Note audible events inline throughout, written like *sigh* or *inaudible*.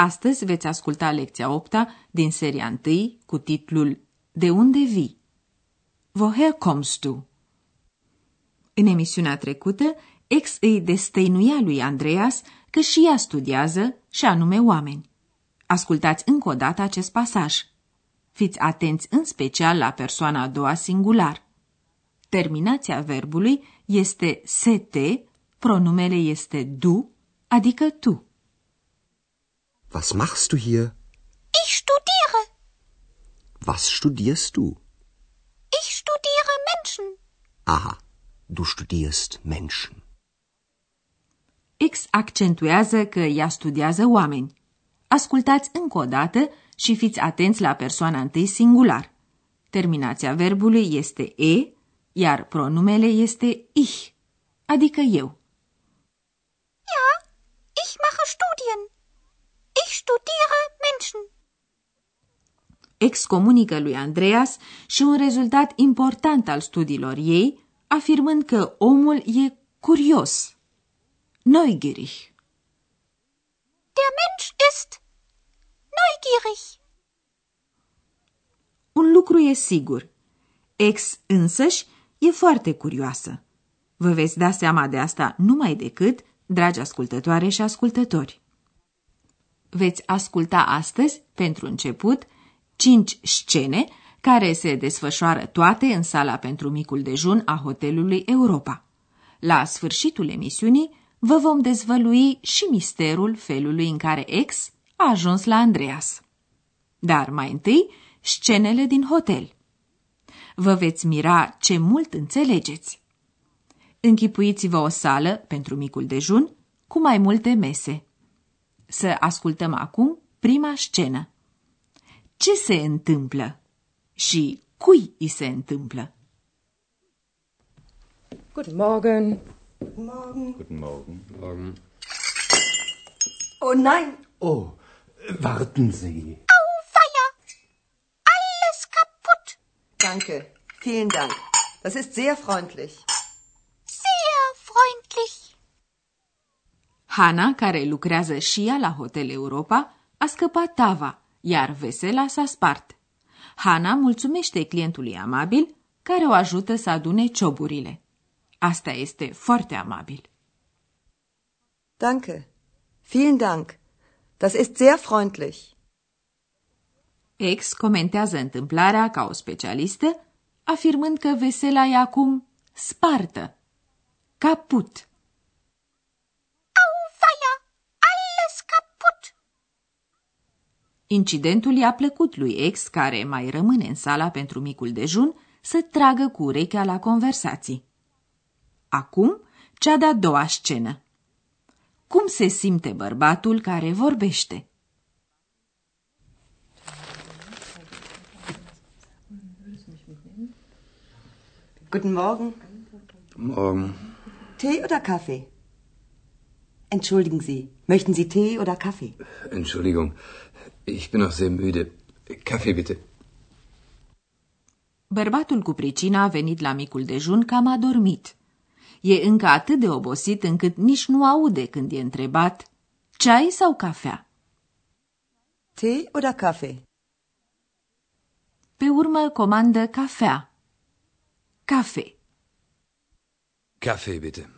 Astăzi veți asculta lecția 8 din seria 1 cu titlul De unde vii? Woher kommst du? În emisiunea trecută, ex îi destăinuia lui Andreas că și ea studiază și anume oameni. Ascultați încă o dată acest pasaj. Fiți atenți în special la persoana a doua singular. Terminația verbului este st, pronumele este du, adică tu. Was machst du hier? Ich studiere. Was studierst du? Ich studiere Menschen. Aha, du studierst Menschen. X accentuează că ea studiază oameni. Ascultați încă o dată și fiți atenți la persoana întâi singular. Terminația verbului este e, iar pronumele este ich, adică eu. Ja, ich mache Studien. Ich studiere Menschen. Ex comunică lui Andreas și un rezultat important al studiilor ei, afirmând că omul e curios, neugierig. Der Mensch ist neugierig. Un lucru e sigur. Ex însăși e foarte curioasă. Vă veți da seama de asta numai decât, dragi ascultătoare și ascultători. Veți asculta astăzi, pentru început, cinci scene care se desfășoară toate în sala pentru micul dejun a hotelului Europa. La sfârșitul emisiunii vă vom dezvălui și misterul felului în care ex a ajuns la Andreas. Dar mai întâi, scenele din hotel. Vă veți mira ce mult înțelegeți. Închipuiți-vă o sală pentru micul dejun cu mai multe mese. Să ascultăm acum prima scenă. Ce se întâmplă? Și cui îi se întâmplă? Guten Morgen. Guten Morgen. Morgen. Oh nein, Oh, warten Sie. Auweia. Alles kaputt. danke. Vielen Dank. Das ist sehr freundlich. Sehr freundlich. Hana, care lucrează și ea la Hotel Europa, a scăpat tava, iar Vesela s-a spart. Hana mulțumește clientului amabil, care o ajută să adune cioburile. Asta este foarte amabil. Danke. Vielen Dank. Das ist sehr freundlich. Ex comentează întâmplarea ca o specialistă, afirmând că Vesela e acum spartă, caput. Auweia. Alles kaputt. Incidentul i-a plăcut lui ex, care mai rămâne în sala pentru micul dejun, să tragă cu urechea la conversații. Acum, cea de-a doua scenă. Cum se simte bărbatul care vorbește? Guten Morgen. Morgen. Tee oder Kaffee? Entschuldigen Sie, möchten Sie Tee oder Kaffee? Entschuldigung, ich bin noch sehr müde. Kaffee bitte. Bărbatul cu pricina a venit la micul dejun cam adormit. E încă atât de obosit încât nici nu aude când e întrebat ceai sau cafea. Tee oder Kaffee? Pe urmă comandă cafea. Cafe. Kaffee bitte.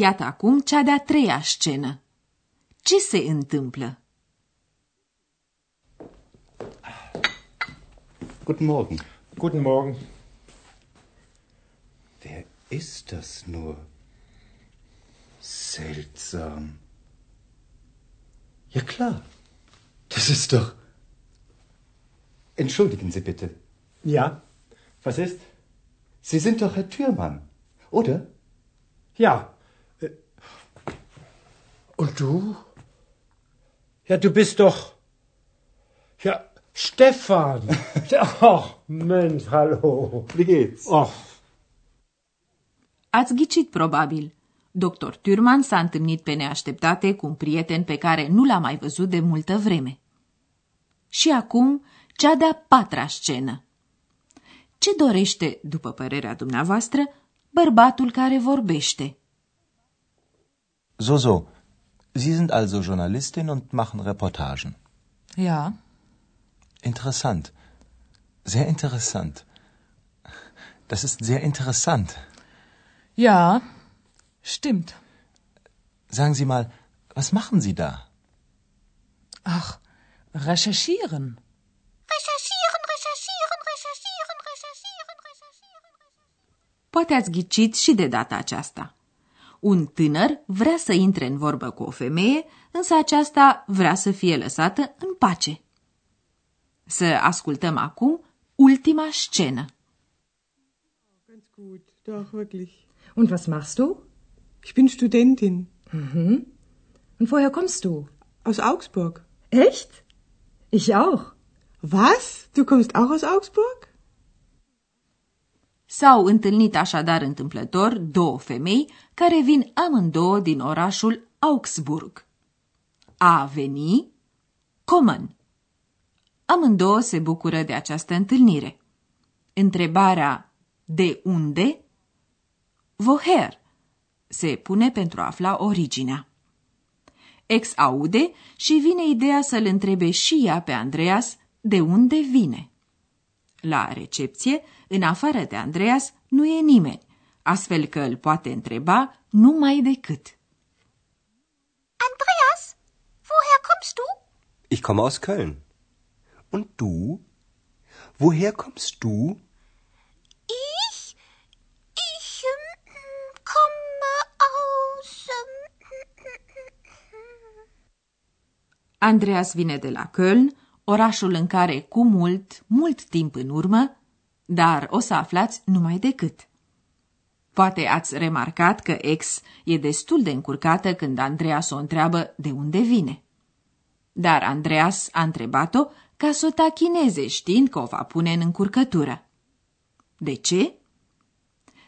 Iată acum cea de-a treia scenă. Ce se întâmplă? Guten Morgen. Guten Morgen. Wer ist das nur? Seltsam. Ja klar. Das ist doch. Entschuldigen Sie bitte. Ja, was ist? Sie sind doch Herr Türmann, oder? Ja. Äh, Und du? Ja, du bist doch. Ja, Stefan. *laughs* Ach, Mensch, hallo. Wie geht's? Ach, Ați ghicit probabil. Dr. Turman s-a întâlnit pe neașteptate cu un prieten pe care nu l-a mai văzut de multă vreme. Și acum, cea de-a patra scenă. Ce dorește, după părerea dumneavoastră, bărbatul care vorbește? So, so. Sie sind also Journalistin und machen Reportagen. Ja, Interessant. Sehr interessant. Das ist sehr interessant. ja, stimmt. Sagen Sie mal, was machen Sie da? Ach, recherchieren. Recherchieren, recherchieren, recherchieren, recherchieren, recherchieren. Poate ați ghicit și de data aceasta. Un tânăr vrea să intre în vorbă cu o femeie, însă aceasta vrea să fie lăsată în pace. Să ascultăm acum ultima scenă. Ganz gut, doch, wirklich. Und was machst du? Ich bin Studentin Mhm. Und woher kommst du? aus Augsburg. Echt? Ich auch. Was? Du kommst auch aus Augsburg? S-au întâlnit așadar întâmplător două femei care vin amândouă din orașul Augsburg. A veni, common. Amândouă se bucură de această întâlnire. Întrebarea de unde, woher, se pune pentru a afla originea. Ex aude și vine ideea să-l întrebe și ea pe Andreas de unde vine. La recepție, în afară de Andreas, nu e nimeni, astfel că îl poate întreba numai decât. Andreas, woher kommst du? Ich komme aus Köln. Und du? Woher kommst du? Ich? Ich ähm, komme aus. Ähm, Andreas vine de la Köln, orașul în care cu mult, mult timp în urmă, dar o să aflați numai decât. Poate ați remarcat că ex e destul de încurcată când Andreas o întreabă de unde vine. Dar Andreas a întrebat-o ca să o tachineze, știind că o va pune în încurcătură. De ce?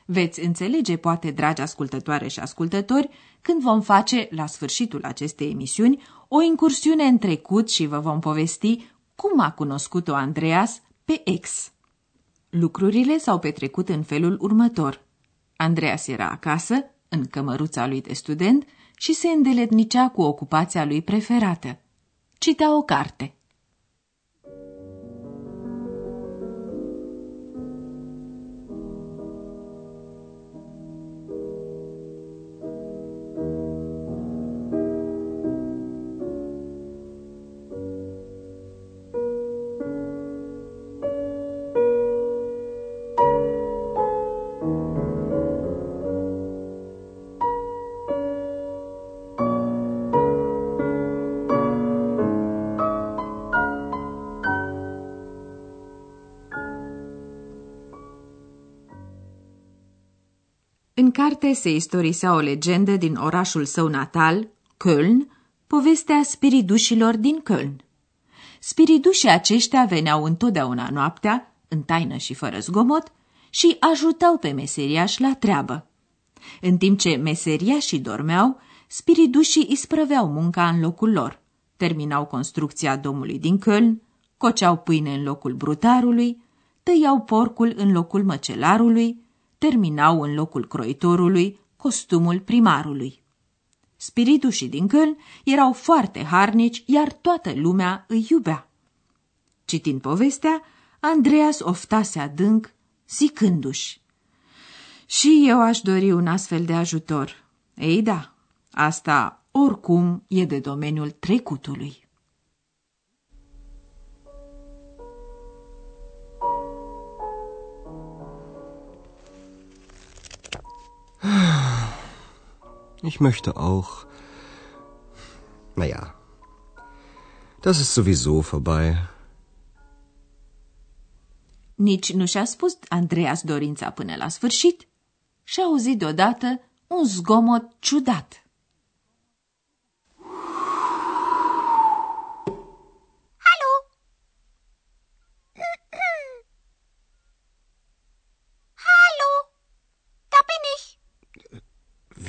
Veți înțelege, poate, dragi ascultătoare și ascultători, când vom face, la sfârșitul acestei emisiuni, o incursiune în trecut și vă vom povesti cum a cunoscut-o Andreas pe ex. Lucrurile s-au petrecut în felul următor. Andreas era acasă, în cămăruța lui de student, și se îndeletnicea cu ocupația lui preferată. Citea o carte. Carte se istorisea o legendă din orașul său natal, Köln, povestea spiridușilor din Köln. Spiridușii aceștia veneau întotdeauna noaptea, în taină și fără zgomot, și ajutau pe meseriași la treabă. În timp ce meseriașii dormeau, spiridușii isprăveau munca în locul lor. Terminau construcția domului din Köln, coceau pâine în locul brutarului, tăiau porcul în locul măcelarului, terminau în locul croitorului costumul primarului. Spiritușii din Köln erau foarte harnici, iar toată lumea îi iubea. Citind povestea, Andreas oftase adânc, zicându-și. Și eu aș dori un astfel de ajutor. Ei da, asta oricum e de domeniul trecutului. Ich möchte auch. Naja, das ist sowieso vorbei. Nici nu și-a spus Andreas dorința până la sfârșit și a auzit deodată un zgomot ciudat.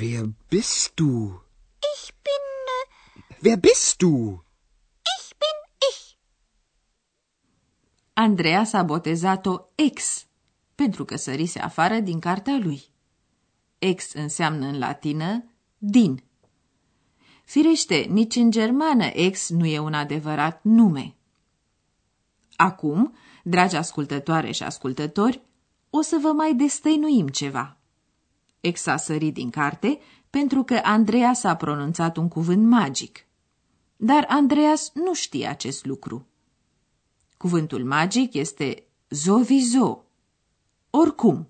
Wer bist du? Ich bin. Äh, Wer bist du? ich bin ich. Andreas a botezat-o ex, pentru că sărise afară din cartea lui. Ex înseamnă în latină din. Firește, nici în germană ex nu e un adevărat nume. Acum, dragi ascultătoare și ascultători, o să vă mai destăinuim ceva. Ex a sărit din carte pentru că Andreas a pronunțat un cuvânt magic. Dar Andreas nu știe acest lucru. Cuvântul magic este zovizo, oricum.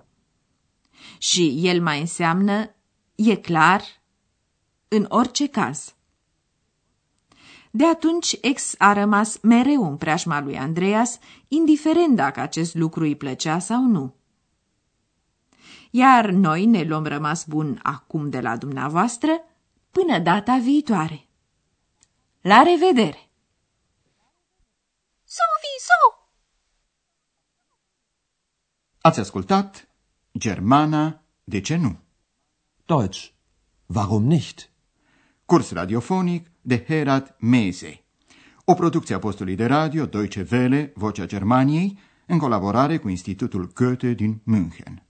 Și el mai înseamnă e clar, în orice caz. De atunci, ex a rămas mereu în preajma lui Andreas, indiferent dacă acest lucru îi plăcea sau nu. Iar noi ne luăm rămas bun acum de la dumneavoastră până data viitoare. La revedere! Sowieso. Ați ascultat Germana, de ce nu? Deutsch. Warum nicht? Curs radiofonic de Herat Mese. O producție a postului de radio Deutsche Welle, Vocea Germaniei, în colaborare cu Institutul Goethe din München.